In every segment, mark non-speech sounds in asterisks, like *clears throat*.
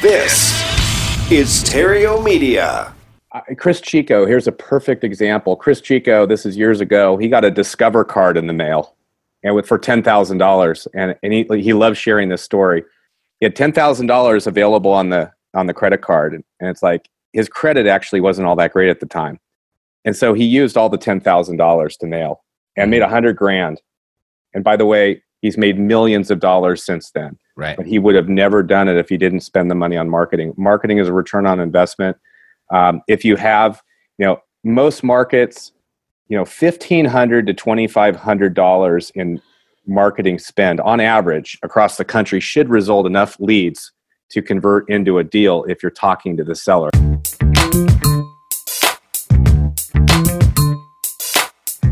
This is Theriault Media. Uh, Chris Chico, here's a perfect example. Chris Chico, this is years ago. He got a Discover card in the mail, and with for ten thousand dollars, and and he he loves sharing this story. He had ten thousand dollars available on the on the credit card, and it's like his credit actually wasn't all that great at the time, and so he used all the ten thousand dollars to mail and made a hundred grand. And by the way, he's made millions of dollars since then. Right. But he would have never done it if he didn't spend the money on marketing. Marketing is a return on investment. Um, if you have, you know, most markets, you know, fifteen hundred to twenty five hundred dollars in marketing spend on average across the country should result enough leads to convert into a deal if you're talking to the seller.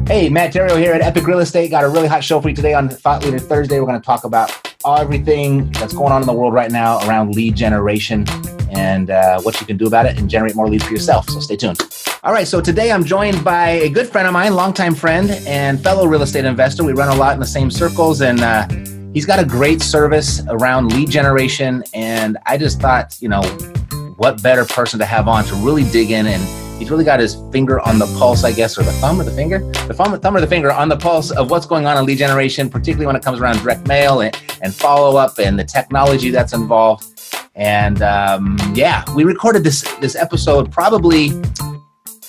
Hey, Matt Theriault here at Epic Real Estate. Got a really hot show for you today on Thought Leader Thursday. We're going to talk about everything that's going on in the world right now around lead generation and uh, what you can do about it and generate more leads for yourself. So stay tuned. All right, so today I'm joined by a good friend of mine, longtime friend and fellow real estate investor. We run a lot in the same circles, and uh, he's got a great service around lead generation. And I just thought, you know, what better person to have on to really dig in and he's really got his finger on the pulse, I guess, or the thumb or the finger, the thumb, thumb or the finger on the pulse of what's going on in lead generation, particularly when it comes around direct mail and, and follow up and the technology that's involved. And um, yeah, we recorded this this episode probably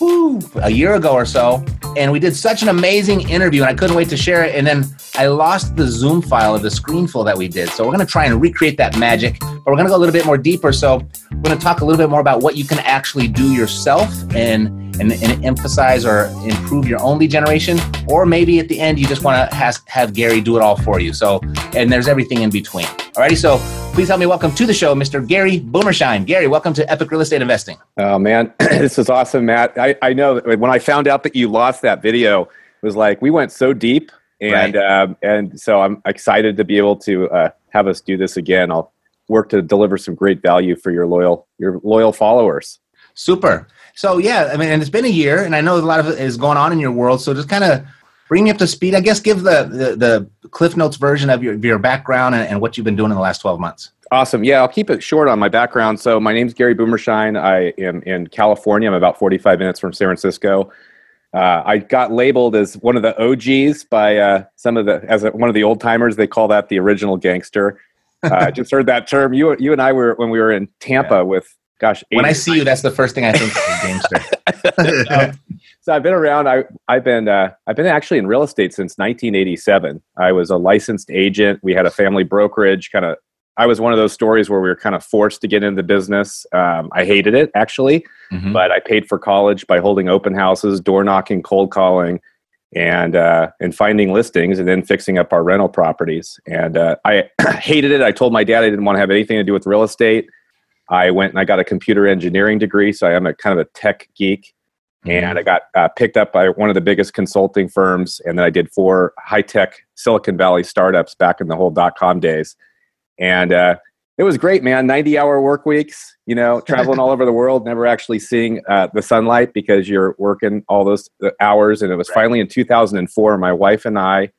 a year ago or so, and we did such an amazing interview, and I couldn't wait to share it. And then I lost the Zoom file of the screenful that we did, so we're going to try and recreate that magic, but we're going to go a little bit more deeper. So we're going to talk a little bit more about what you can actually do yourself and and, and emphasize or improve your own lead generation, or maybe at the end you just want to have, have Gary do it all for you. So and there's everything in between. Alrighty, so please help me welcome to the show, Mr. Gary Boomershine. Gary, welcome to Epic Real Estate Investing. Oh man, *clears throat* this is awesome, Matt. I, I know when I found out that you lost that video, it was like we went so deep, and Right. um, and so I'm excited to be able to uh, have us do this again. I'll work to deliver some great value for your loyal your loyal followers. Super. So yeah, I mean, and it's been a year, and I know a lot of it is going on in your world. So just kind of bring me up to speed. I guess give the the, the Cliff Notes version of your your background and, and what you've been doing in the last twelve months. Awesome. Yeah, I'll keep it short on my background. So my name's Gary Boomershine. I am in California. I'm about 45 minutes from San Francisco. Uh, I got labeled as one of the OGs by uh, some of the as a, one of the old timers. They call that the original gangster. Uh, I just heard that term. You you and I were when we were in Tampa Yeah. with gosh. When I see you, that's the first thing I think of, gamester. *laughs* so I've been around. I I've been uh, I've been actually in real estate since 1987. I was a licensed agent. We had a family brokerage. Kind of, I was one of those stories where we were kind of forced to get into the business. Um, I hated it actually, Mhm. but I paid for college by holding open houses, door knocking, cold calling, and uh, and finding listings, and then fixing up our rental properties. And uh, I *clears throat* hated it. I told my dad I didn't want to have anything to do with real estate. I went and I got a computer engineering degree, so I am a kind of a tech geek and I got uh, picked up by one of the biggest consulting firms. And then I did four high tech Silicon Valley startups back in the whole dot com days. And uh, it was great, man. 90 hour work weeks, you know, *laughs* traveling all over the world, never actually seeing uh, the sunlight because you're working all those uh, hours. And it was Right. finally in 2004, my wife and I,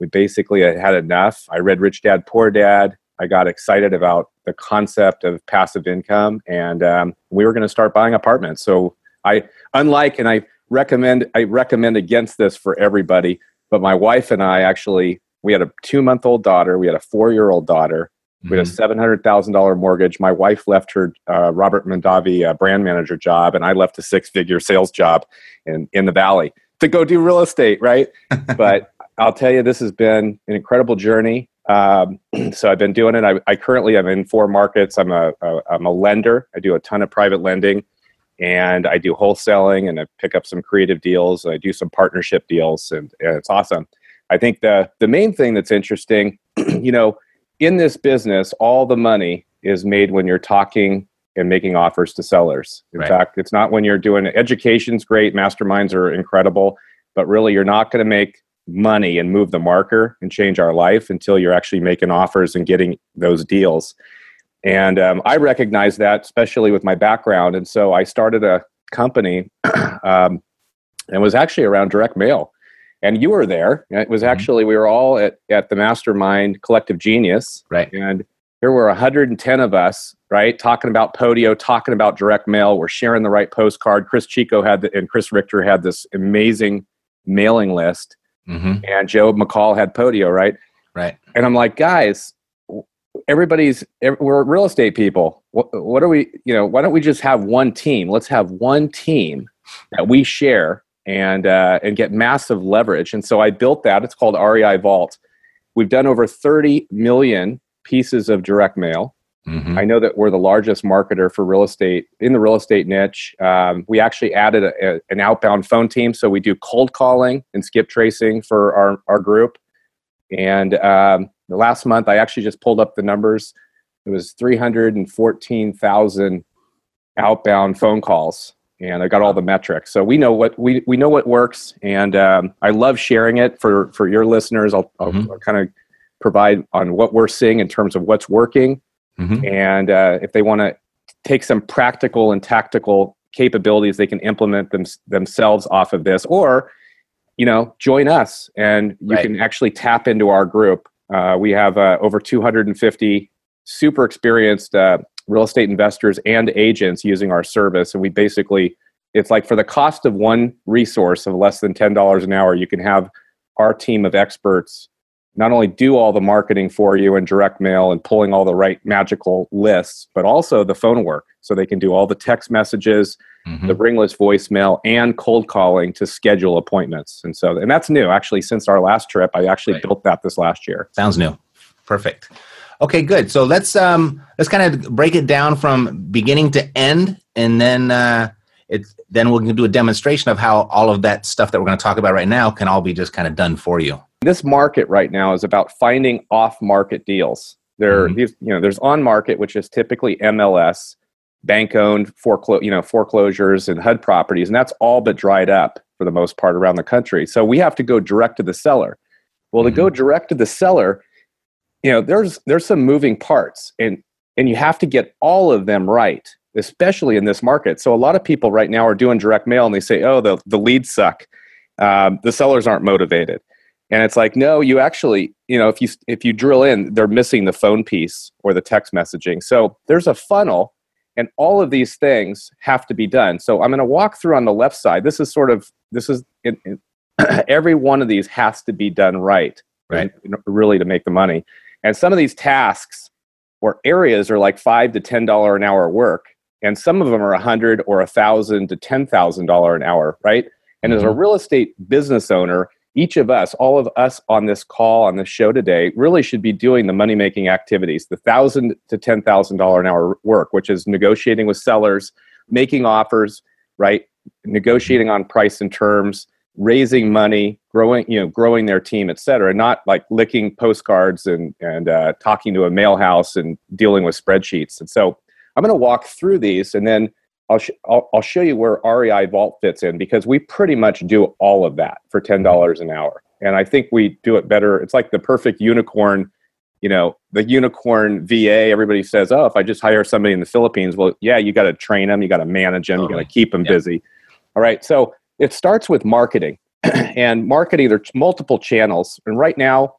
we basically had enough. I read Rich Dad, Poor Dad. I got excited about the concept of passive income, and um, we were going to start buying apartments. So I, unlike, and I recommend, I recommend against this for everybody. But my wife and I actually, we had a two-month-old daughter, we had a four-year-old daughter, we had a Mhm. seven hundred thousand dollar mortgage. My wife left her uh, Robert Mondavi uh, brand manager job, and I left a six-figure sales job in in the valley to go do real estate. Right, *laughs* but I'll tell you, this has been an incredible journey. Um, *clears throat* so I've been doing it. I, I currently am in four markets. I'm a, a I'm a lender. I do a ton of private lending, and I do wholesaling, and I pick up some creative deals. I do some partnership deals, and, and it's awesome. I think the the main thing that's interesting, *clears throat* you know, in this business, all the money is made when you're talking and making offers to sellers. In Right. fact, it's not when you're doing education's great, masterminds are incredible, but really you're not going to make money and move the marker and change our life until you're actually making offers and getting those deals. And um, I recognize that, especially with my background. And so I started a company *clears throat* um, and was actually around direct mail. And you were there. It was Mhm. actually, we were all at, at the Mastermind Collective Genius. Right. And here were 110 of us, right, talking about Podio, talking about direct mail. We're sharing the right postcard. Chris Chico had the, and Chris Richter had this amazing mailing list, Mm-hmm. and Joe McCall had Podio, right? Right. And I'm like, guys, everybody's we're real estate people. What, what are we? You know, why don't we just have one team? Let's have one team that we share and uh, and get massive leverage. And so I built that. It's called REI Vault. We've done over 30 million pieces of direct mail. Mm-hmm. I know that we're the largest marketer for real estate in the real estate niche. Um, we actually added a, a- an outbound phone team, so we do cold calling and skip tracing for our, our group. And um, the last month, I actually just pulled up the numbers. It was 314,000 outbound phone calls, and I got all the metrics. So we know what we, we know what works, and um, I love sharing it for for your listeners. I'll, I'll, Mhm. I'll kind of provide on what we're seeing in terms of what's working Mm-hmm. and uh, if they want to take some practical and tactical capabilities they can implement them, themselves off of this or you know join us and you Right. can actually tap into our group uh, we have uh, over 250 super experienced uh, real estate investors and agents using our service and we basically it's like for the cost of one resource of less than $10 an hour you can have our team of experts not only do all the marketing for you and direct mail and pulling all the right magical lists, but also the phone work. So they can do all the text messages, Mm-hmm. the ringless voicemail, and cold calling to schedule appointments. And so, and that's new actually since our last trip. I actually Right. built that this last year. Sounds new. Perfect. Okay, good. So let's um let's kind of break it down from beginning to end, and then uh, it's then we're going to do a demonstration of how all of that stuff that we're going to talk about right now can all be just kind of done for you. This market right now is about finding off-market deals. There, Mhm. these, you know, there's on-market, which is typically MLS, bank-owned foreclo- you know, foreclosures and HUD properties, and that's all but dried up for the most part around the country. So we have to go direct to the seller. Well, to go direct to the seller, you know, there's there's some moving parts, and and you have to get all of them right, especially in this market. So a lot of people right now are doing direct mail, and they say, "Oh, the the leads suck, um, the sellers aren't motivated." And it's like, no, you actually, you know, if you if you drill in, they're missing the phone piece or the text messaging. So there's a funnel, and all of these things have to be done. So I'm going to walk through on the left side. This is sort of this is *clears throat* every one of these has to be done right, Right. really to make the money. And some of these tasks or areas are like five to ten dollar an hour work, and some of them are a hundred or a thousand to ten thousand dollar an hour, right? And as a mm-hmm. real estate business owner, each of us, all of us on this call on this show today, really should be doing the money making activities, the thousand to ten thousand dollar an hour work, which is negotiating with sellers, making offers, right? Negotiating on price and terms, raising money, growing, you know, growing their team, et cetera. Not like licking postcards and and uh, talking to a mail house and dealing with spreadsheets. And so I'm going to walk through these, and then I'll, sh- I'll I'll show you where REI Vault fits in because we pretty much do all of that for ten dollars an hour, and I think we do it better. It's like the perfect unicorn. You know, the unicorn VA. Everybody says, "Oh, if I just hire somebody in the Philippines, well, yeah, you got to train them, you got to manage them, you got to keep them Yeah. busy." All right, so it starts with marketing, *clears throat* and marketing. There's multiple channels, and right now,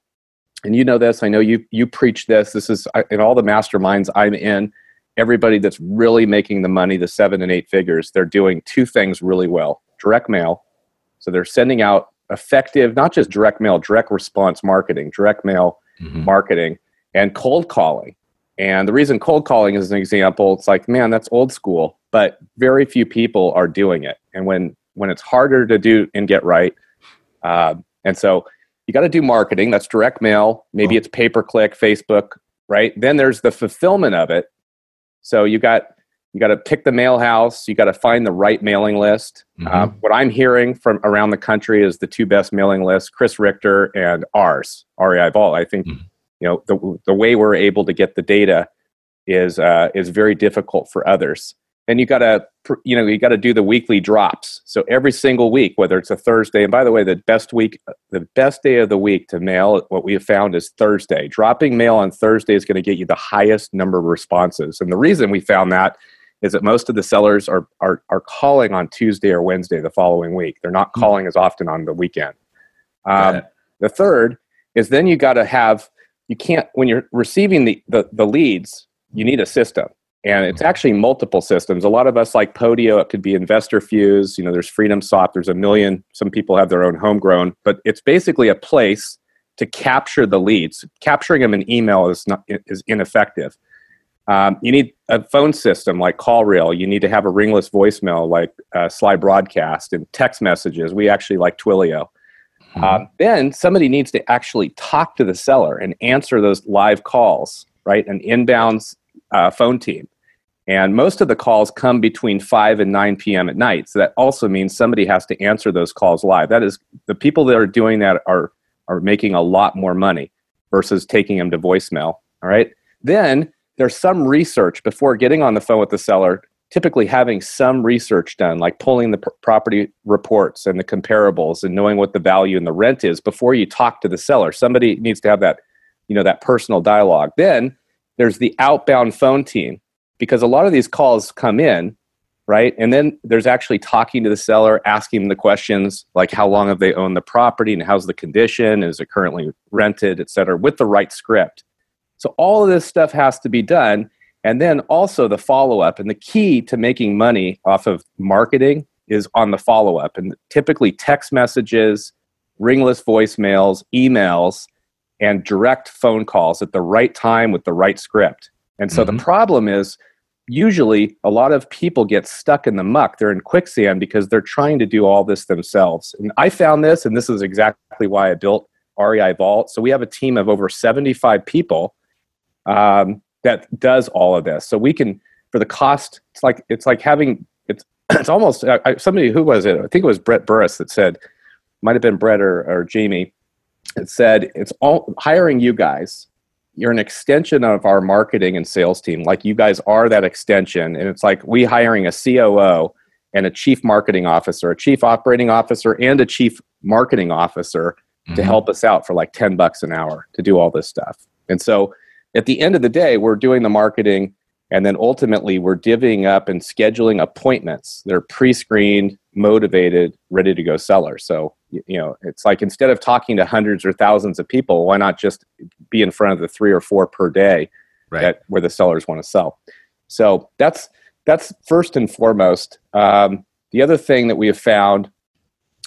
and you know this. I know you you preach this. This is uh, in all the masterminds I'm in everybody that's really making the money, the seven and eight figures, they're doing two things really well direct mail. So they're sending out effective, not just direct mail, direct response marketing, direct mail Mhm. marketing, and cold calling. And the reason cold calling is an example, it's like, man, that's old school, but very few people are doing it. And when when it's harder to do and get right, uh, and so you got to do marketing. That's direct mail. Maybe Cool. it's pay per click, Facebook, right? Then there's the fulfillment of it. So you got you got to pick the mail house. You got to find the right mailing list. Mhm. Uh, what I'm hearing from around the country is the two best mailing lists: Chris Richter and ours, REI Vault. I think Mhm. you know the the way we're able to get the data is uh, is very difficult for others. And you got to you know you got to do the weekly drops. So every single week, whether it's a Thursday, and by the way, the best week, the best day of the week to mail, what we have found is Thursday. Dropping mail on Thursday is going to get you the highest number of responses. And the reason we found that is that most of the sellers are are are calling on Tuesday or Wednesday the following week. They're not Hmm. calling as often on the weekend. Um, the third is then you got to have you can't when you're receiving the, the, the leads you need a system and it's actually multiple systems a lot of us like podio it could be InvestorFuse you know there's FreedomSoft there's a million some people have their own homegrown but it's basically a place to capture the leads capturing them in email is not is ineffective um, you need a phone system like CallRail. You need to have a ringless voicemail like uh, Slybroadcast and text messages. We actually like Twilio. Mm-hmm. Uh, then somebody needs to actually talk to the seller and answer those live calls, right? An inbound uh, phone team. And most of the calls come between 5 and 9 p.m. at night. So that also means somebody has to answer those calls live. That is, the people that are doing that are, are making a lot more money versus taking them to voicemail. All right. Then there's some research before getting on the phone with the seller typically having some research done like pulling the pr- property reports and the comparables and knowing what the value and the rent is before you talk to the seller somebody needs to have that you know that personal dialogue then there's the outbound phone team because a lot of these calls come in right and then there's actually talking to the seller asking the questions like how long have they owned the property and how's the condition is it currently rented et cetera with the right script so all of this stuff has to be done. And then also the follow up. And the key to making money off of marketing is on the follow up. And typically text messages, ringless voicemails, emails, and direct phone calls at the right time with the right script. And so mm-hmm. the problem is usually a lot of people get stuck in the muck. They're in quicksand because they're trying to do all this themselves. And I found this, and this is exactly why I built REI Vault. So we have a team of over 75 people um, that does all of this. So we can, for the cost, it's like it's like having it's *clears throat* it's almost uh, somebody who was it? I think it was Brett Burris that said, might have been Brett or, or Jamie. It said it's all hiring you guys. You're an extension of our marketing and sales team. Like you guys are that extension, and it's like we hiring a COO and a chief marketing officer, a chief operating officer, and a chief marketing officer mm-hmm. to help us out for like 10 bucks an hour to do all this stuff. And so at the end of the day, we're doing the marketing and then ultimately we're divvying up and scheduling appointments They're pre-screened, motivated, ready to go sellers. So, you know, it's like instead of talking to hundreds or thousands of people, why not just be in front of the three or four per day right. that, where the sellers want to sell? So that's that's first and foremost. Um, the other thing that we have found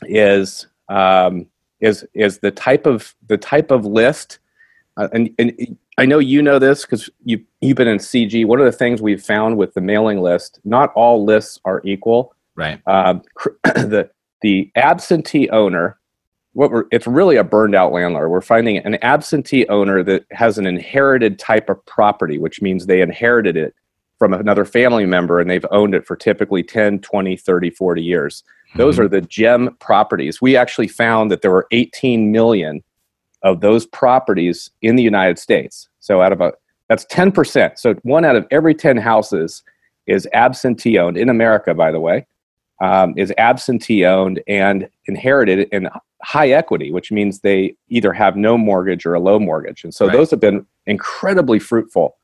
is um, is is the type of the type of list, uh, and, and I know you know this because you you've been in CG. One of the things we've found with the mailing list, not all lists are equal. Right. Uh, *coughs* the the absentee owner, what we're it's really a burned out landlord. We're finding an absentee owner that has an inherited type of property, which means they inherited it from another family member and they've owned it for typically 10, 20, 30, 40 years. Those mm-hmm. are the gem properties. We actually found that there were 18 million of those properties in the United States. So out of a that's 10%. So one out of every 10 houses is absentee owned in America, by the way, um, is absentee owned and inherited in high equity, which means they either have no mortgage or a low mortgage. And so right. those have been incredibly fruitful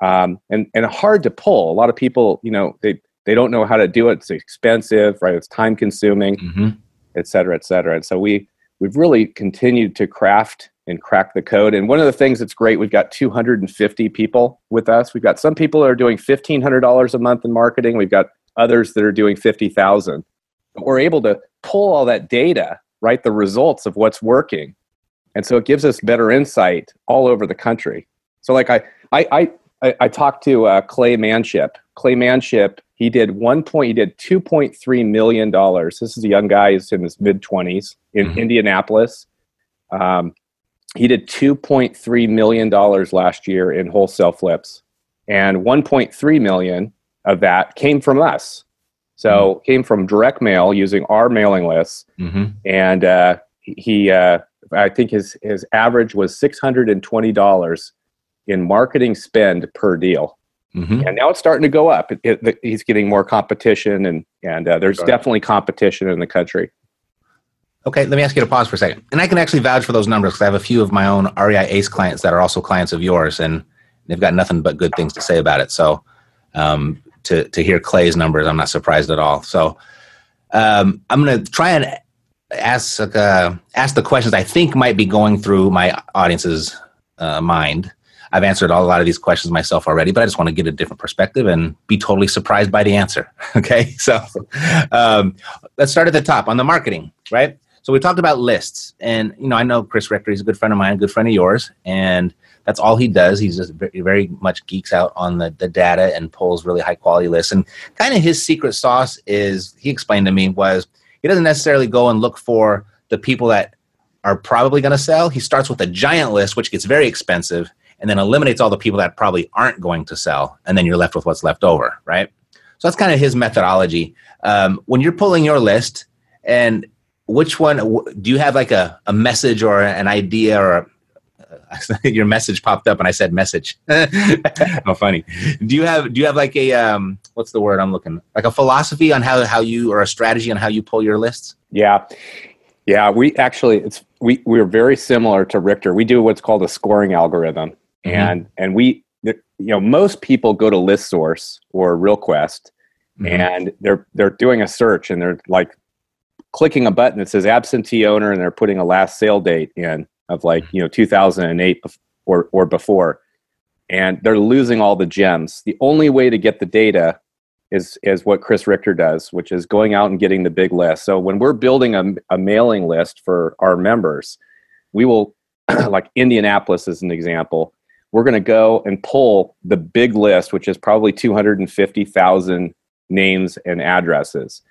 um, and, and hard to pull. A lot of people, you know, they, they don't know how to do it. It's expensive, right? It's time consuming, mm-hmm. et cetera, et cetera. And so we, we've really continued to craft and crack the code. And one of the things that's great, we've got 250 people with us. We've got some people that are doing $1,500 a month in marketing. We've got others that are doing 50,000. But we're able to pull all that data, right? The results of what's working. And so it gives us better insight all over the country. So like I, I, I, I talked to uh, Clay Manship. Clay Manship he did one point. He did two point three million dollars. This is a young guy. He's in his mid twenties in mm-hmm. Indianapolis. Um, he did two point three million dollars last year in wholesale flips, and one point three million of that came from us. So mm-hmm. came from direct mail using our mailing lists, mm-hmm. and uh, he. Uh, I think his his average was six hundred and twenty dollars in marketing spend per deal. Mm-hmm. And now it's starting to go up. It, it, he's getting more competition, and and uh, there's definitely competition in the country. Okay, let me ask you to pause for a second. And I can actually vouch for those numbers because I have a few of my own REI Ace clients that are also clients of yours, and they've got nothing but good things to say about it. So um, to to hear Clay's numbers, I'm not surprised at all. So um, I'm going to try and ask uh, ask the questions I think might be going through my audience's uh, mind. I've answered a lot of these questions myself already, but I just want to get a different perspective and be totally surprised by the answer. *laughs* Okay, so um, let's start at the top on the marketing, right? So we talked about lists, and you know I know Chris Richter. He's a good friend of mine, a good friend of yours, and that's all he does. He's just very, very much geeks out on the, the data and pulls really high quality lists. And kind of his secret sauce is he explained to me was he doesn't necessarily go and look for the people that are probably going to sell. He starts with a giant list, which gets very expensive, and then eliminates all the people that probably aren't going to sell, and then you're left with what's left over, right? So that's kind of his methodology. Um, when you're pulling your list, and which one do you have like a, a message or an idea or *laughs* your message popped up and I said message. How *laughs* funny. Do you have do you have like a um what's the word I'm looking like a philosophy on how how you or a strategy on how you pull your lists? Yeah. Yeah, we actually it's we we're very similar to Richter. We do what's called a scoring algorithm. Mm-hmm. And and we you know most people go to list source or realquest mm-hmm. and they're they're doing a search and they're like clicking a button that says absentee owner and they're putting a last sale date in of like you know 2008 or or before. And they're losing all the gems. The only way to get the data is is what chris richter does which is going out and getting the big list. So when we're building a, a mailing list for our members we will *clears throat* like indianapolis as an example we're going to go and pull the big list which is probably 250000 names and addresses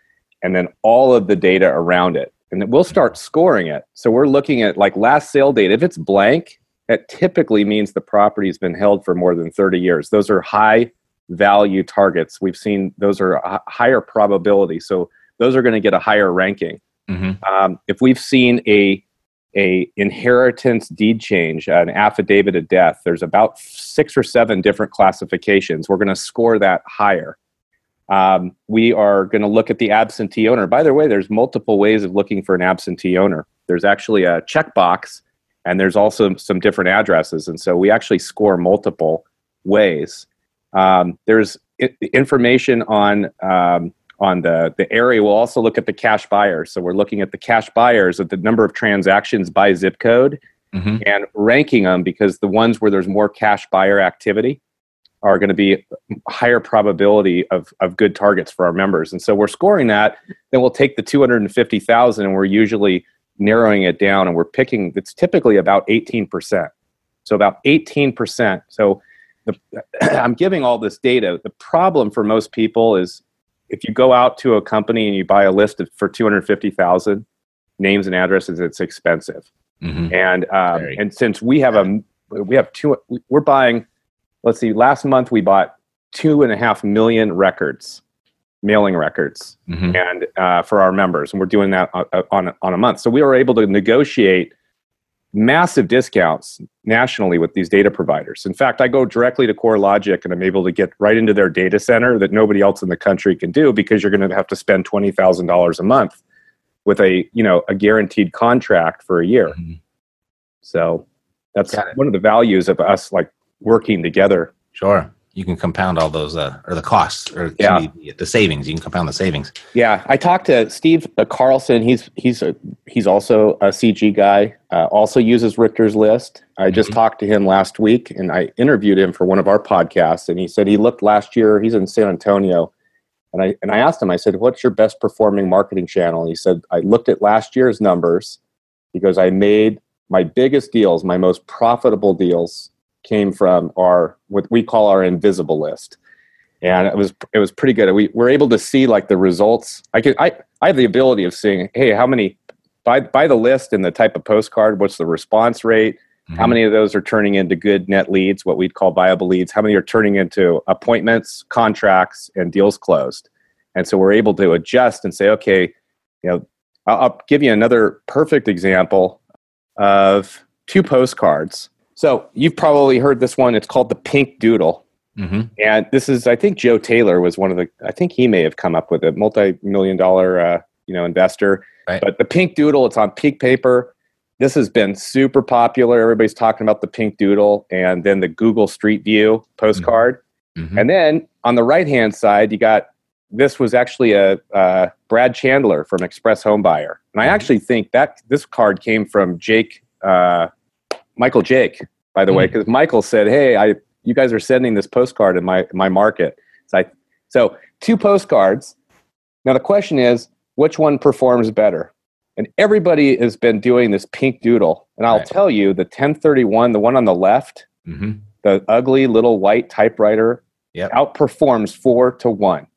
and then all of the data around it and we'll start scoring it. So we're looking at like last sale date. If it's blank, that typically means the property's been held for more than 30 years. Those are high value targets. We've seen those are a higher probability. So those are going to get a higher ranking. Mm-hmm. Um, if we've seen a a inheritance deed change, an affidavit of death, there's about six or seven different classifications. We're going to score that higher. Um, we are going to look at the absentee owner. By the way, there's multiple ways of looking for an absentee owner. There's actually a checkbox, and there's also some different addresses. And so we actually score multiple ways. Um, there's I- information on um, on the the area. We'll also look at the cash buyers. So we're looking at the cash buyers at the number of transactions by zip code. Mm-hmm. And ranking them because the ones where there's more cash buyer activity, are going to be higher probability of, of good targets for our members. And so we're scoring that. Then we'll take the 250,000 and we're usually narrowing it down and we're picking, it's typically about 18%. So about 18%. So the, *clears throat* I'm giving all this data. The problem for most people is if you go out to a company and you buy a list of, for 250,000 names and addresses, it's expensive. Mm-hmm. And, um, and since we have a, we have two, we're buying let's see, last month we bought two and a half million records, mailing records, mm-hmm. and uh, for our members, and we're doing that on, on, on a month. So we were able to negotiate massive discounts nationally with these data providers. In fact, I go directly to CoreLogic and I'm able to get right into their data center that nobody else in the country can do because you're going to have to spend twenty thousand dollars a month with a you know a guaranteed contract for a year. Mm-hmm. So that's one of the values of us like working together. Sure. You can compound all those, uh, or the costs, or yeah. the, the savings. You can compound the savings. Yeah, I talked to Steve uh, Carlson. He's he's a, he's also a CG guy. Uh, also uses Richter's list. I mm-hmm. just talked to him last week, and I interviewed him for one of our podcasts. And he said he looked last year. He's in San Antonio, and I and I asked him. I said, "What's your best performing marketing channel?" And he said, "I looked at last year's numbers because I made my biggest deals, my most profitable deals came from our what we call our invisible list. And it was it was pretty good. We were able to see like the results. I could i i have the ability of seeing hey how many by by the list and the type of postcard what's the response rate? Mm-hmm. how many of those are turning into good net leads what we'd call viable leads? How many are turning into appointments contracts and deals closed? And so we're able to adjust and say okay you know i'll, I'll give you another perfect example of two postcards so you've probably heard this one. It's called the Pink Doodle. Mm-hmm. And this is, I think Joe Taylor was one of the, I think he may have come up with a multi-million dollar, uh, you know, investor. Right. But the Pink Doodle, it's on peak paper. This has been super popular. Everybody's talking about the Pink Doodle and then the Google Street View postcard. Mm-hmm. And then on the right hand side, you got this was actually a uh, Brad Chandler from Express Home Buyer, and I mm-hmm. actually think that this card came from Jake uh, Michael Jake by the way, Hmm. because Michael said, "Hey, I you guys are sending this postcard in my my market." So, I, so two postcards. Now the question is, which one performs better? And everybody has been doing this pink doodle, and I'll Right. tell you, the 1031, the one on the left, Mm-hmm. the ugly little white typewriter, Yep. outperforms four to one.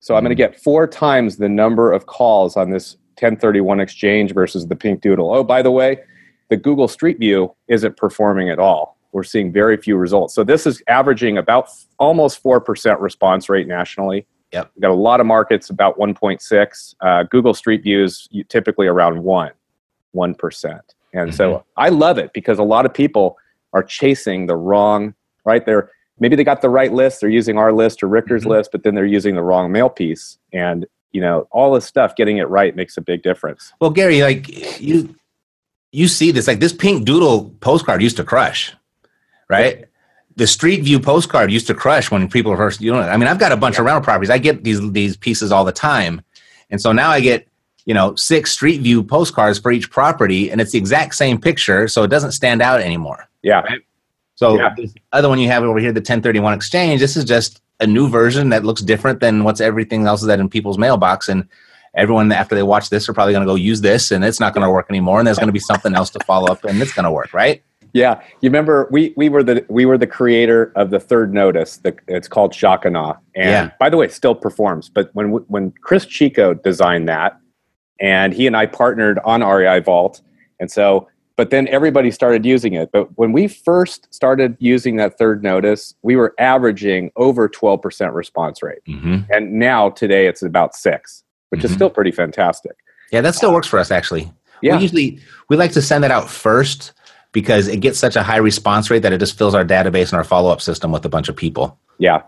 So I'm going to Mhm. get four times the number of calls on this 1031 exchange versus the pink doodle. Oh, by the way, the Google Street View isn't performing at all. We're seeing very few results. So this is averaging about almost 4% response rate nationally. Yep. We've got a lot of markets about 1.6. Uh, Google Street View is typically around 1, 1%. And so Mhm. I love it because a lot of people are chasing the wrong, right? They're maybe they got the right list, they're using our list or Richter's Mhm. list, but then they're using the wrong mail piece. And you know, all this stuff, getting it right makes a big difference. Well, Gary, like you, you see this like this pink doodle postcard used to crush, right? The Street View postcard used to crush when people first. You know, I mean, I've got a bunch of rental properties. I get these these pieces all the time, and so now I get you know six Street View postcards for each property, and it's the exact same picture, so it doesn't stand out anymore. Yeah. So Yeah. this other one you have over here, the 1031 exchange, this is just a new version that looks different than what's everything else that in people's mailbox. And everyone after they watch this are probably going to go use this and it's not going to work anymore. And there's going to be something else to follow up and it's going to work, right? Yeah, you remember we we were the we were the creator of the third notice. The, it's called Shakana, and Yeah. by the way, it still performs. But when when Chris Chico designed that, and he and I partnered on REI Vault, and so but then everybody started using it. But when we first started using that third notice, we were averaging over twelve percent response rate, Mm-hmm. and now today it's about six, which is Mhm. still pretty fantastic. Yeah, that still works for us actually. Yeah. We usually we like to send that out first because it gets such a high response rate that it just fills our database and our follow up system with a bunch of people. Yeah.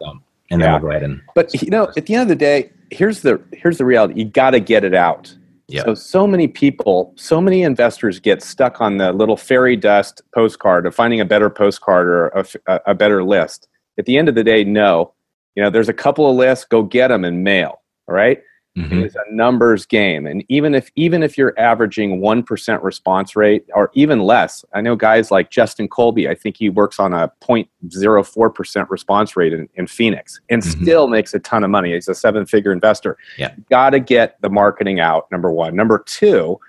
And then Yeah. we'll go ahead and But you know, at the end of the day, here's the here's the reality. You got to get it out. Yeah. So so many people, so many investors get stuck on the little fairy dust postcard of finding a better postcard or a, a better list. At the end of the day, no. You know, there's a couple of lists. Go get them and mail. All right. Mhm. It's a numbers game, and even if even if you're averaging one percent response rate or even less, I know guys like Justin Colby. I think he works on a 0.04 percent response rate in, in Phoenix, and Mhm. still makes a ton of money. He's a seven-figure investor. Yeah. got to get the marketing out. Number one. Number two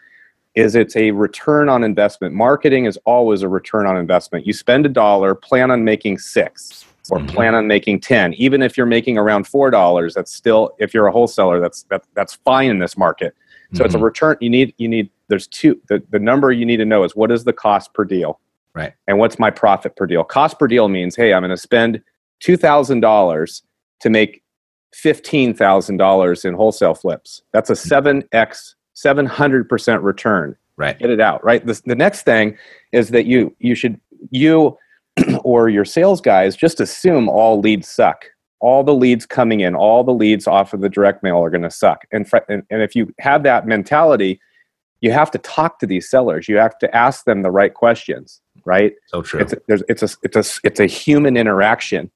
is it's a return on investment. Marketing is always a return on investment. You spend a dollar, plan on making six or Mhm. plan on making 10 even if you're making around four dollars that's still if you're a wholesaler that's that, that's fine in this market so it's a Mhm. return you need you need there's two the, the number you need to know is what is the cost per deal Right. and what's my profit per deal cost per deal means hey i'm going to spend $2000 to make $15000 in wholesale flips that's a 7x 700% return right. get it out right the, the next thing is that you you should you *clears throat* or your sales guys just assume all leads suck. All the leads coming in all the leads off of the direct mail are going to suck. And, fr- and and if you have that mentality you have to talk to these sellers. You have to ask them the right questions right? So true. it's a, there's, it's a it's a it's a human interaction.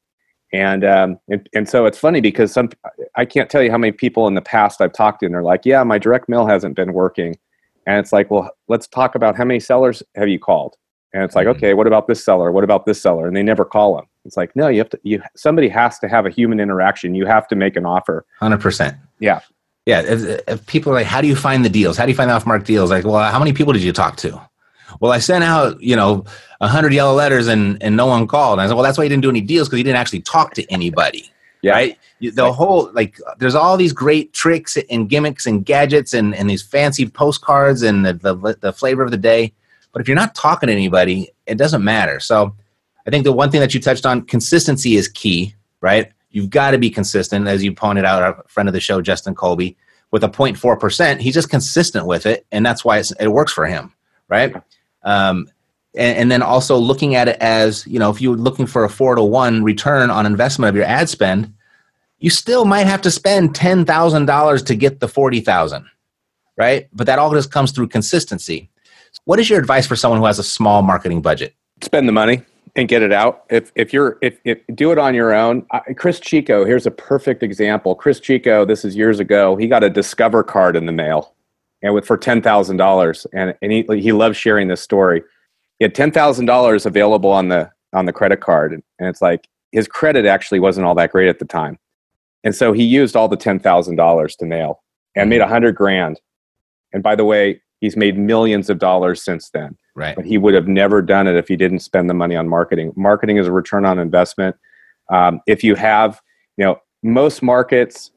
And um and, and so it's funny because some i can't tell you how many people in the past i've talked to and they're like yeah my direct mail hasn't been working. And it's like well let's talk about how many sellers have you called and it's like Mhm. okay what about this seller what about this seller and they never call them it's like no you have to you somebody has to have a human interaction you have to make an offer Hundred percent. Yeah. Yeah. If, if people are like, "How do you find the deals? How do you find the off-market deals?" Like, well, how many people did you talk to? Well, I sent out, you know, a hundred yellow letters and and no one called. And I said, well, that's why you didn't do any deals because you didn't actually talk to anybody. Yeah. Right. The whole like, there's all these great tricks and gimmicks and gadgets and and these fancy postcards and the the, the flavor of the day. But if you're not talking to anybody, it doesn't matter. So, I think the one thing that you touched on, consistency is key. Right. You've got to be consistent, as you pointed out, our friend of the show, Justin Colby, with a 0.4 percent. He's just consistent with it, and that's why it works for him, right? Um, and, and then also looking at it as you know, if you're looking for a four to one return on investment of your ad spend, you still might have to spend ten thousand dollars to get the forty thousand, right? But that all just comes through consistency. What is your advice for someone who has a small marketing budget? spend the money and get it out. If if you're if, if do it on your own, Chris Chico, here's a perfect example. Chris Chico, this is years ago. He got a Discover card in the mail, and with for ten thousand dollars, and and he he loves sharing this story. he had ten thousand dollars available on the on the credit card, and, and it's like his credit actually wasn't all that great at the time, and so he used all the ten thousand dollars to mail and made a hundred grand. And by the way, he's made millions of dollars since then. Right. But he would have never done it if he didn't spend the money on marketing. Marketing is a return on investment. Um, if you have, you know, most markets,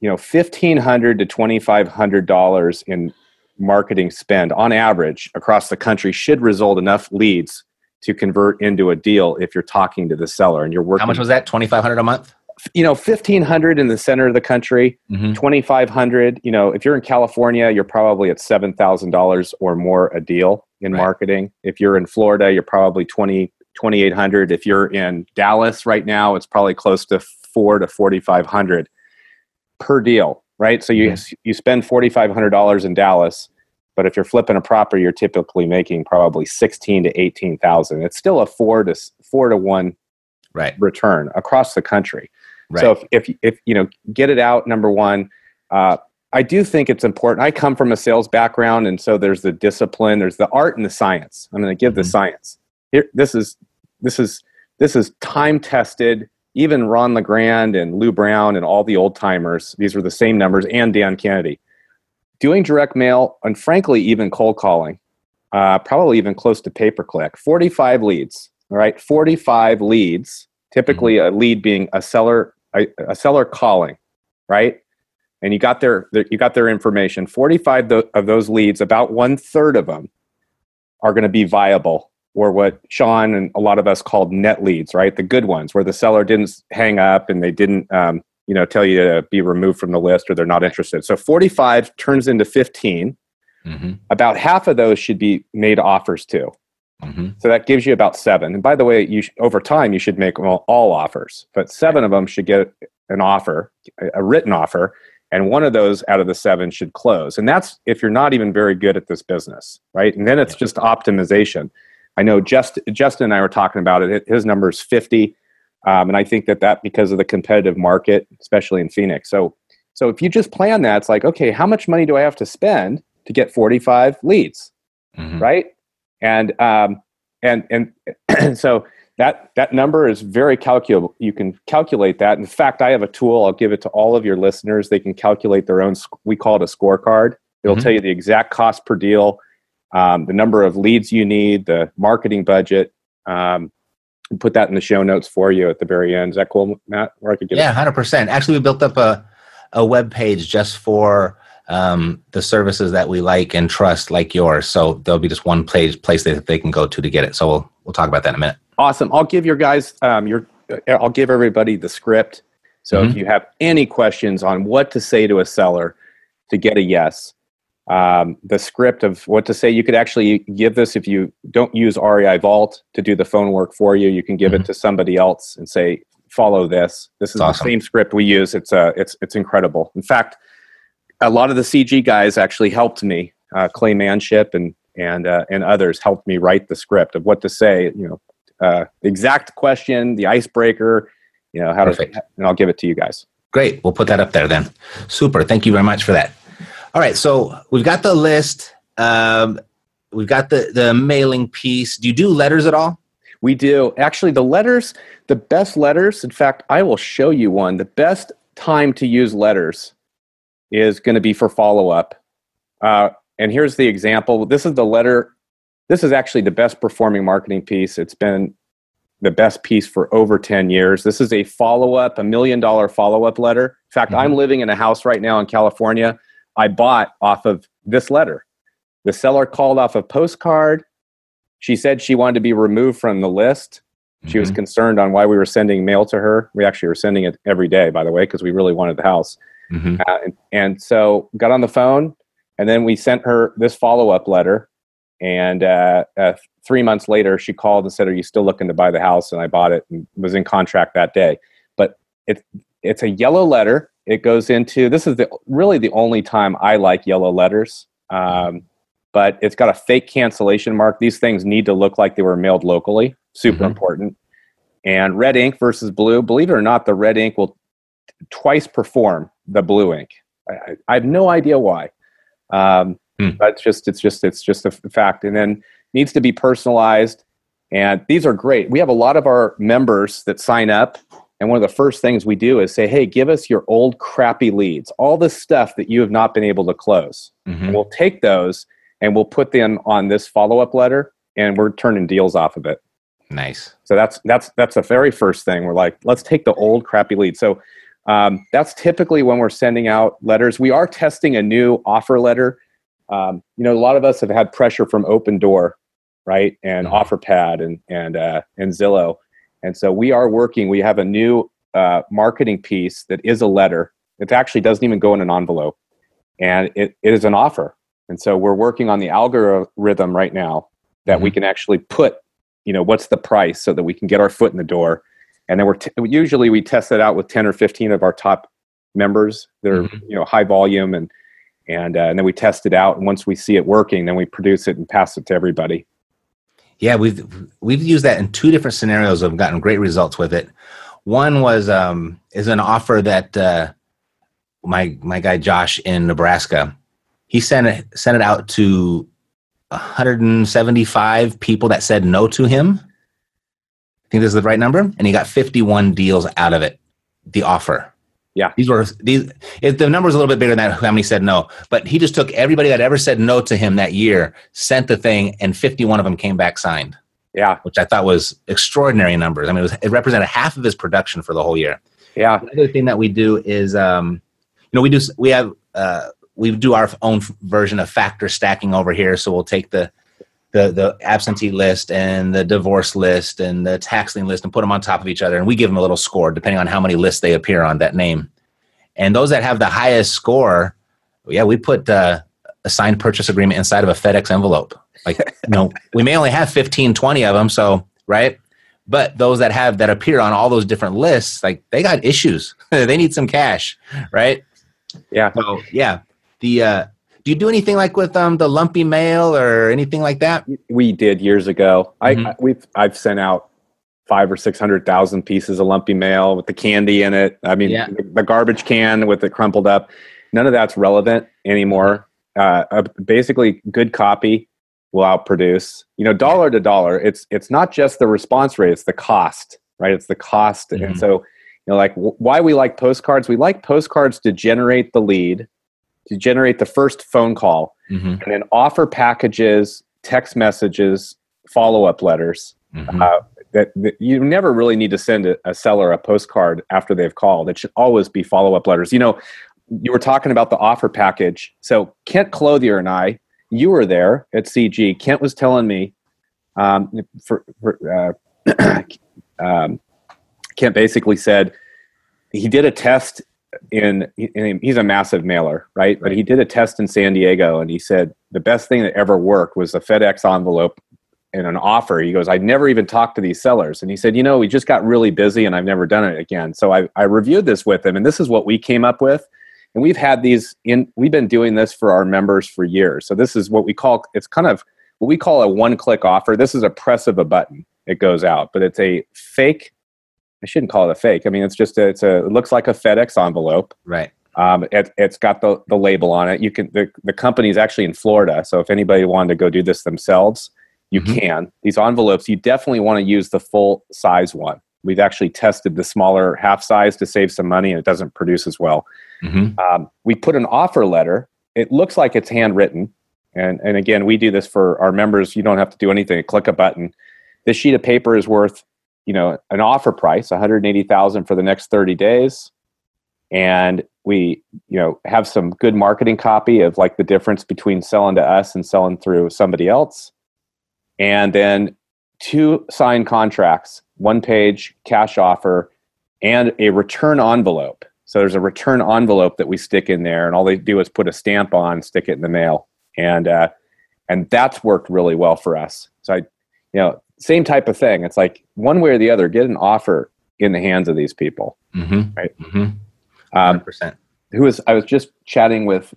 you know, fifteen hundred to twenty five hundred dollars in marketing spend on average across the country should result enough leads to convert into a deal if you're talking to the seller and you're working. How much was that? Twenty five hundred a month. You know, fifteen hundred in the center of the country, Mm-hmm. twenty five hundred. You know, if you're in California, you're probably at seven thousand dollars or more a deal in Right. marketing. If you're in Florida, you're probably 20, 2800 If you're in Dallas right now, it's probably close to four to forty five hundred per deal. Right, so you you spend forty five hundred dollars in Dallas, but if you're flipping a property, you're typically making probably sixteen to eighteen thousand. It's still a four to four to one Right. return across the country. Right. So if, if if you know get it out, number one, uh, I do think it's important. I come from a sales background, and so there's the discipline, there's the art and the science. I'm going to give the Mhm. science. Here, this is this is this is time tested. Even Ron LeGrand and Lou Brown and all the old timers, these were the same numbers, and Dan Kennedy, doing direct mail and frankly even cold calling, uh, probably even close to pay per click. 45 leads. All right, 45 leads. Typically, a lead being a seller a, a seller calling, right? And you got their, their you got their information. 45 of those leads, about one third of them, are going to be viable, or what Sean and a lot of us called net leads, right? The good ones, where the seller didn't hang up and they didn't, um, you know, tell you to be removed from the list or they're not interested. So 45 turns into 15. Mm-hmm. About half of those should be made offers to. Mm-hmm. So that gives you about seven. And by the way, you sh- over time you should make all, all offers, but seven of them should get an offer, a, written offer, and one of those out of the seven should close. And that's if you're not even very good at this business, right? And then it's just optimization. I know just, Justin and I were talking about it. His number is 50. Um, and I think that that because of the competitive market, especially in Phoenix. So, so if you just plan that, it's like, okay, how much money do I have to spend to get 45 leads? Mm-hmm. right? And um, and and *clears throat* so that that number is very calculable. You can calculate that. In fact, I have a tool. I'll give it to all of your listeners. They can calculate their own. We call it a scorecard. It'll Mhm. tell you the exact cost per deal, um, the number of leads you need, the marketing budget. Um, and put that in the show notes for you at the very end. Is that cool, Matt? Where I could get Yeah, hundred percent. Actually, we built up a a web page just for um, the services that we like and trust, like yours. So there'll be just one place place that they can go to to get it. So we'll we'll talk about that in a minute. Awesome. I'll give your guys um, your. I'll give everybody the script. So if Mhm. you have any questions on what to say to a seller to get a yes, um, the script of what to say, you could actually give this if you don't use REI Vault to do the phone work for you. You can give it to somebody else and say, "Follow this." This is Awesome. the same script we use. It's uh, it's it's incredible. In fact, a lot of the CG guys actually helped me. Uh, Clay Manship and and uh, and others helped me write the script of what to say. You know, uh, the exact question, the icebreaker. You know how Perfect. to, and I'll give it to you guys. Great. We'll put that up there then. Super. Thank you very much for that. All right. So we've got the list. Um, we've got the the mailing piece. Do you do letters at all? We do. Actually, the letters, the best letters, in fact, I will show you one. The best time to use letters is going to be for follow up. Uh, and here's the example. This is the letter. This is actually the best performing marketing piece. It's been the best piece for over 10 years. This is a follow up, a million dollar follow up letter. In fact, Mhm. I'm living in a house right now in California. I bought off of this letter. The seller called off a postcard. She said she wanted to be removed from the list. She was Mhm. concerned on why we were sending mail to her. We actually were sending it every day, by the way, because we really wanted the house. Mhm. Uh, and, and so got on the phone, and then we sent her this follow up letter. And uh, uh, three months later, she called and said, "Are you still looking to buy the house?" And I bought it and was in contract that day. But it's it's a yellow letter. It goes into this is the really the only time I like yellow letters. Um, but it's got a fake cancellation mark. These things need to look like they were mailed locally. Super Mhm. important. And red ink versus blue. Believe it or not, the red ink will twice perform the blue ink. I, I- I have no idea why, um, Hmm. but it's just it's just it's just a fact. And then needs to be personalized. And these are great. We have a lot of our members that sign up. And one of the first things we do is say, hey, give us your old crappy leads, all the stuff that you have not been able to close. Mhm. We'll take those and we'll put them on this follow up letter and we're turning deals off of it. Nice. So that's that's that's the very first thing. We're like, let's take the old crappy lead. So um, that's typically when we're sending out letters. We are testing a new offer letter. Um, you know, a lot of us have had pressure from Opendoor, right, and Mhm. OfferPad and and uh, and Zillow, and so we are working. We have a new uh, marketing piece that is a letter. It actually doesn't even go in an envelope, and it, it is an offer. And so we're working on the algorithm right now that we can actually put you know what's the price so that we can get our foot in the door and then we're t- usually we test it out with 10 or 15 of our top members that are Mhm. you know high volume and and, uh, and then we test it out and once we see it working then we produce it and pass it to everybody Yeah, we've we've used that in two different scenarios. I've gotten great results with it. One was um, is an offer that uh, my my guy Josh in Nebraska, he sent it sent it out to 175 people that said no to him. I think this is the right number, and he got 51 deals out of it. The offer. Yeah. these were these. If the number was a little bit bigger than that, how many said no? But he just took everybody that ever said no to him that year, sent the thing, and 51 of them came back signed yeah which I thought was extraordinary numbers. I mean, it, was, it represented half of his production for the whole year. yeah The other thing that we do is, um, you know, we do we have uh, we do our own version of factor stacking over here. So we'll take the the the absentee list and the divorce list and the tax lien list and put them on top of each other, and we give them a little score depending on how many lists they appear on that name. And those that have the highest score, yeah, we put uh, a signed purchase agreement inside of a FedEx envelope. Like, you know, *laughs* we may only have 15, 20 of them. So, right. But those that have that appear on all those different lists, like they got issues. *laughs* they need some cash, right? yeah So, yeah. The uh, do you do anything like with um the lumpy mail or anything like that? we did years ago. Mhm. i we've i've sent out five or six hundred thousand pieces of lumpy mail with the candy in it. I mean Yeah. the, garbage can with it crumpled up. None of that's relevant anymore. Uh, uh, basically good copy will outproduce. You know dollar to dollar it's it's not just the response rate it's the cost right? It's the cost. Mhm. and so you know like w- why we like postcards we like postcards to generate the lead to generate the first phone call Mm-hmm. and then offer packages, text messages, follow up letters. Mm-hmm. Uh, that, that you never really need to send a, a seller a postcard after they've called. It should always be follow up letters. You know, you were talking about the offer package. So Kent Clothier and I, you were there at CG. Kent was telling me, um, for, for uh, *clears throat* um, Kent basically said he did a test in, in he's a massive mailer, right? But he did a test in San Diego, and he said the best thing that ever worked was a FedEx envelope and an offer. He goes, I never even talked to these sellers, and he said, you know, we just got really busy, and I've never done it again. So I, I reviewed this with him, and this is what we came up with. And we've had these in. We've been doing this for our members for years. So this is what we call. It's kind of what we call a one-click offer. This is a press of a button. It goes out, but it's a fake I shouldn't call it a fake. I mean, it's just a, it's a it looks like a FedEx envelope. Right. Um, it, it's got the, the label on it. You can the the company's actually in Florida, so if anybody wanted to go do this themselves, you Mhm. can. These envelopes, you definitely want to use the full size one. We've actually tested the smaller half size to save some money, and it doesn't produce as well. Mm-hmm. Um, we put an offer letter. It looks like it's handwritten, and and again, we do this for our members. You don't have to do anything. Click a button. This sheet of paper is worth, you know, an offer price, one hundred eighty thousand for the next thirty days, and we, you know, have some good marketing copy of like the difference between selling to us and selling through somebody else, and then two signed contracts, one page cash offer, and a return envelope. So there's a return envelope that we stick in there, and all they do is put a stamp on, stick it in the mail, and uh, and that's worked really well for us. So I, you know, same type of thing. It's like one way or the other, get an offer in the hands of these people. Mm-hmm. Right. Mm-hmm. Um, percent. who was I was just chatting with,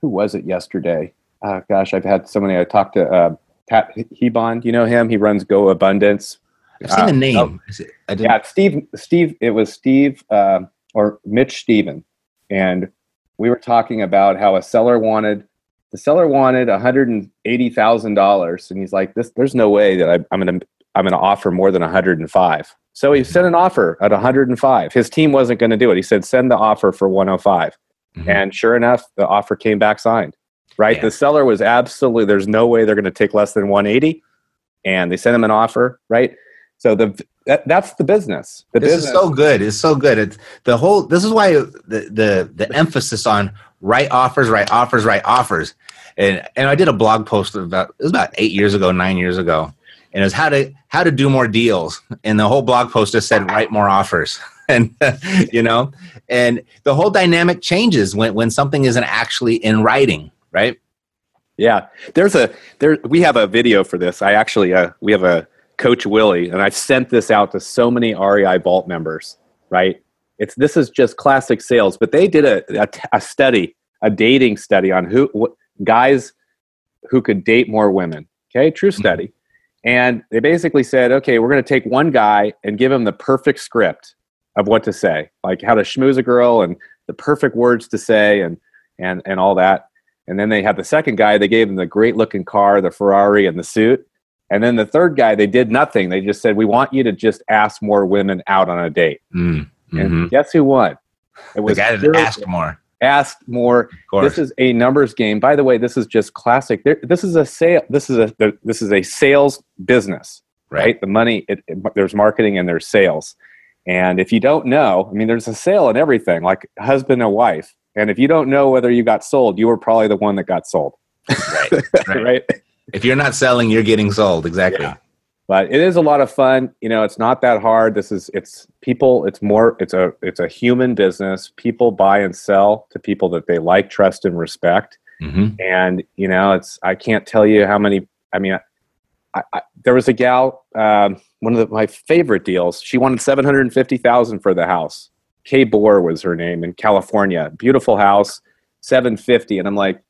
who was it yesterday? Uh, gosh, I've had so many. I talked to uh, Pat Hiban. Do you know him? He runs Go Abundance. I've seen uh, the name. oh. Is it, Yeah, Steve. Steve. It was Steve uh, or Mitch Stephen, and we were talking about how a seller wanted the seller wanted $180,000 and he's like this there's no way that I, I'm going to I'm going to offer more than 105. So he sent an offer at 105. His team wasn't going to do it. He said send the offer for 105. Mm-hmm. And sure enough, the offer came back signed. Right? Yeah. The seller was absolutely there's no way they're going to take less than 180 and they sent him an offer, right? So the that, that's the business. The this business. is so good. It's so good. It's the whole. This is why the the the *laughs* emphasis on right offers, write offers, write offers. And and I did a blog post about it was about eight years ago, nine years ago, and it was how to how to do more deals. And the whole blog post just said write more offers. *laughs* and you know, and the whole dynamic changes when when something isn't actually in writing, right? Yeah, there's a there. We have a video for this. I actually uh, we have a Coach Willie, and I've sent this out to so many REI Vault members. Right? It's this is just classic sales, but they did a, a, a study, a dating study on who what, guys who could date more women. Okay, true mm-hmm. study. And they basically said, okay, we're going to take one guy and give him the perfect script of what to say, like how to schmooze a girl and the perfect words to say and and and all that. And then they had the second guy, they gave him the great looking car, the Ferrari and the suit. And then the third guy, they did nothing. They just said, "We want you to just ask more women out on a date." Mm, mm-hmm. And guess who won? It was the guy that asked more. Asked more. This is a numbers game. By the way, this is just classic. This is a sale. This is a this is a sales business, right? right? The money. It, it, there's marketing and there's sales. And if you don't know, I mean, there's a sale in everything, like husband and wife. And if you don't know whether you got sold, you were probably the one that got sold. Right. *laughs* right. right? If you're not selling, you're getting sold. Exactly. Yeah. But it is a lot of fun. You know, it's not that hard. This is it's people, it's more it's a it's a human business. People buy and sell to people that they like, trust, and respect. Mm-hmm. And, you know, it's I can't tell you how many I mean I, I, there was a gal, um, one of the, my favorite deals. She wanted seven hundred fifty thousand for the house. Kay Bohr was her name in California. Beautiful house, seven fifty. And I'm like,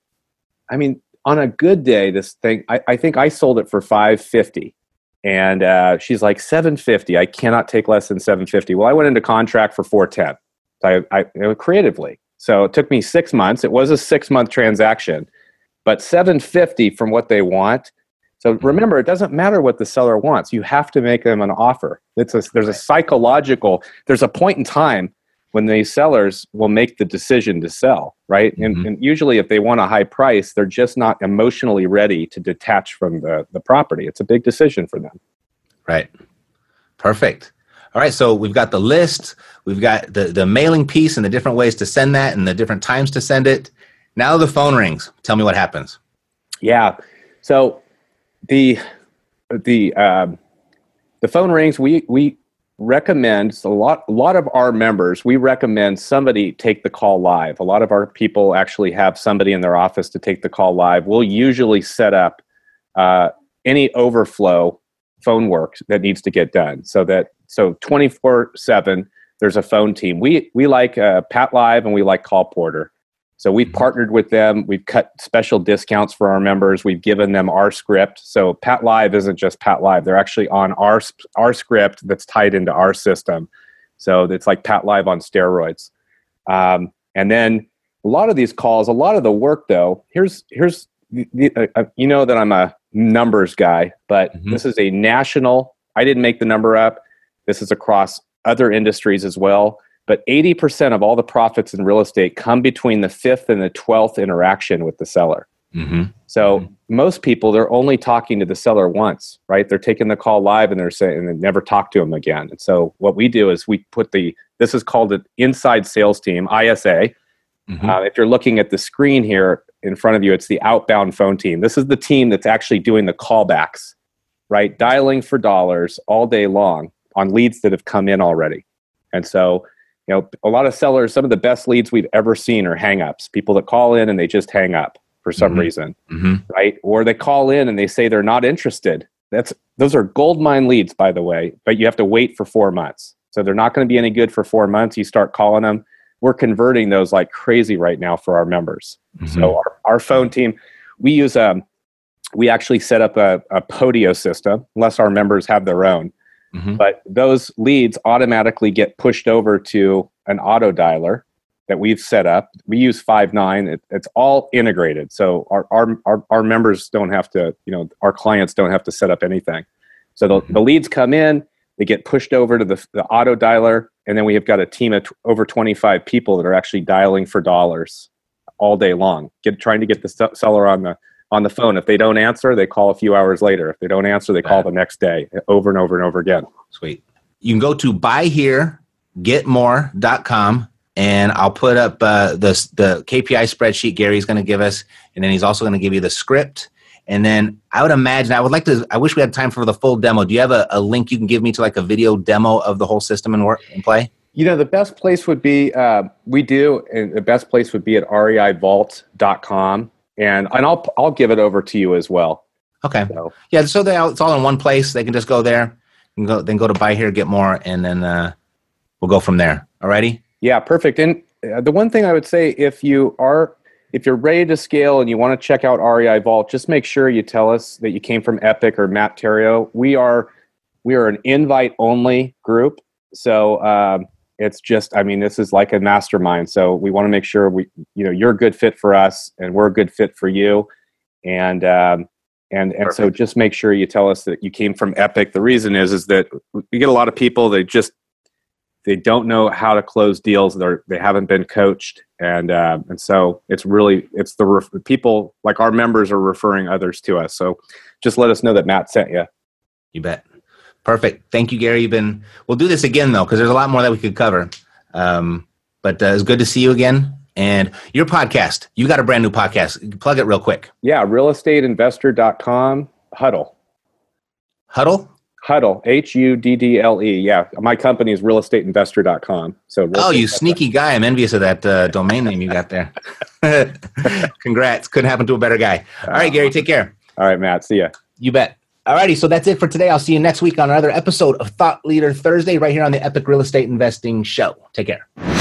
I mean, on a good day, this thing, I, I think I sold it for 550. And uh, she's like, 750. I cannot take less than 750. Well, I went into contract for 410. So I, I creatively. So it took me six months. It was a six month transaction, but 750 from what they want. So remember, it doesn't matter what the seller wants. You have to make them an offer. It's a, there's a psychological, there's a point in time when these sellers will make the decision to sell, right? Mm-hmm. And, and, usually, if they want a high price, they're just not emotionally ready to detach from the, the property. It's a big decision for them. Right. Perfect. All right, so we've got the list, we've got the, the mailing piece and the different ways to send that and the different times to send it. Now the phone rings. Tell me what happens. Yeah. So the the um, the phone rings. We we recommend a lot a lot of our members we recommend somebody take the call live. A lot of our people actually have somebody in their office to take the call live. We'll usually set up uh, any overflow phone work that needs to get done. So that so 24 7 there's a phone team. We we like uh, PATLive and we like CallPorter so we've mm-hmm. partnered with them. We've cut special discounts for our members. We've given them our script. So PATLive isn't just PATLive; they're actually on our our script that's tied into our system. So it's like PATLive on steroids. Um, and then a lot of these calls, a lot of the work, though. Here's here's the, uh, uh, you know that I'm a numbers guy, but mm-hmm. this is a national. I didn't make the number up. This is across other industries as well but 80% of all the profits in real estate come between the fifth and the 12th interaction with the seller. Mm-hmm. So mm-hmm. most people, they're only talking to the seller once, right? They're taking the call live and they're saying, and they never talk to them again. And so what we do is we put the, this is called an inside sales team, ISA. Mm-hmm. Uh, if you're looking at the screen here in front of you, it's the outbound phone team. This is the team that's actually doing the callbacks, right? Dialing for dollars all day long on leads that have come in already. And so you know a lot of sellers some of the best leads we've ever seen are hangups people that call in and they just hang up for some mm-hmm. reason mm-hmm. right? Or they call in and they say they're not interested. That's those are gold mine leads by the way but you have to wait for four months. So they're not going to be any good for four months. You start calling them. We're converting those like crazy right now for our members. Mm-hmm. so our, our phone team we use um we actually set up a, a Podio system unless our members have their own Mm-hmm. But those leads automatically get pushed over to an auto dialer. that we've set up. We use Five9. It, it's all integrated. So our, our, our, our, members don't have to, you know, our clients don't have to set up anything. So the, the leads come in, they get pushed over to the, the auto dialer, and then we have got a team of t- over 25 people that are actually dialing for dollars all day long, get, trying to get the seller on the on the phone. If they don't answer, they call a few hours later. If they don't answer, they call the next day over and over and over again. Sweet. You can go to buyheregetmore.com and I'll put up uh, the the KPI spreadsheet Gary's going to give us, and then he's also going to give you the script. And then I would imagine I would like to. I wish we had time for the full demo. Do you have a, a link you can give me to like a video demo of the whole system and work and play? You know, the best place would be uh, we do, and the best place would be at reivault.com, and and I'll I'll give it over to you as well. Okay. So. Yeah, so they it's all in one place. They can just go there and go then go to buy here, get more, and then uh, we'll go from there. Alrighty. Yeah, perfect. And uh, the one thing I would say, if you are if you're ready to scale and you want to check out REI Vault, just make sure you tell us that you came from Epic or Matt Theriault. We are we are an invite only group, so um, it's just I mean this is like a mastermind. So we want to make sure we you know you're a good fit for us and we're a good fit for you, and um, and and Perfect. so just make sure you tell us that you came from Epic. The reason is is that we get a lot of people they just they don't know how to close deals. They're they haven't been coached, and uh, and so it's really it's the ref- people like our members are referring others to us. So just let us know that Matt sent you. You bet. Perfect. Thank you, Gary. You've been. We'll do this again though, because there's a lot more that we could cover. Um, but uh, it's good to see you again. And your podcast, you got a brand new podcast. Plug it real quick. Yeah, realestateinvestor.com, Huddle. Huddle? Huddle, H U D D L E. Yeah, my company is realestateinvestor.com. So, oh, you sneaky guy! I'm envious of that uh, domain name you got there. *laughs* Congrats! Couldn't happen to a better guy. All right, Gary, take care. All right, Matt. See ya. You bet. Alrighty, so that's it for today. I'll see you next week on another episode of Thought Leader Thursday right here on the Epic Real Estate Investing Show. Take care.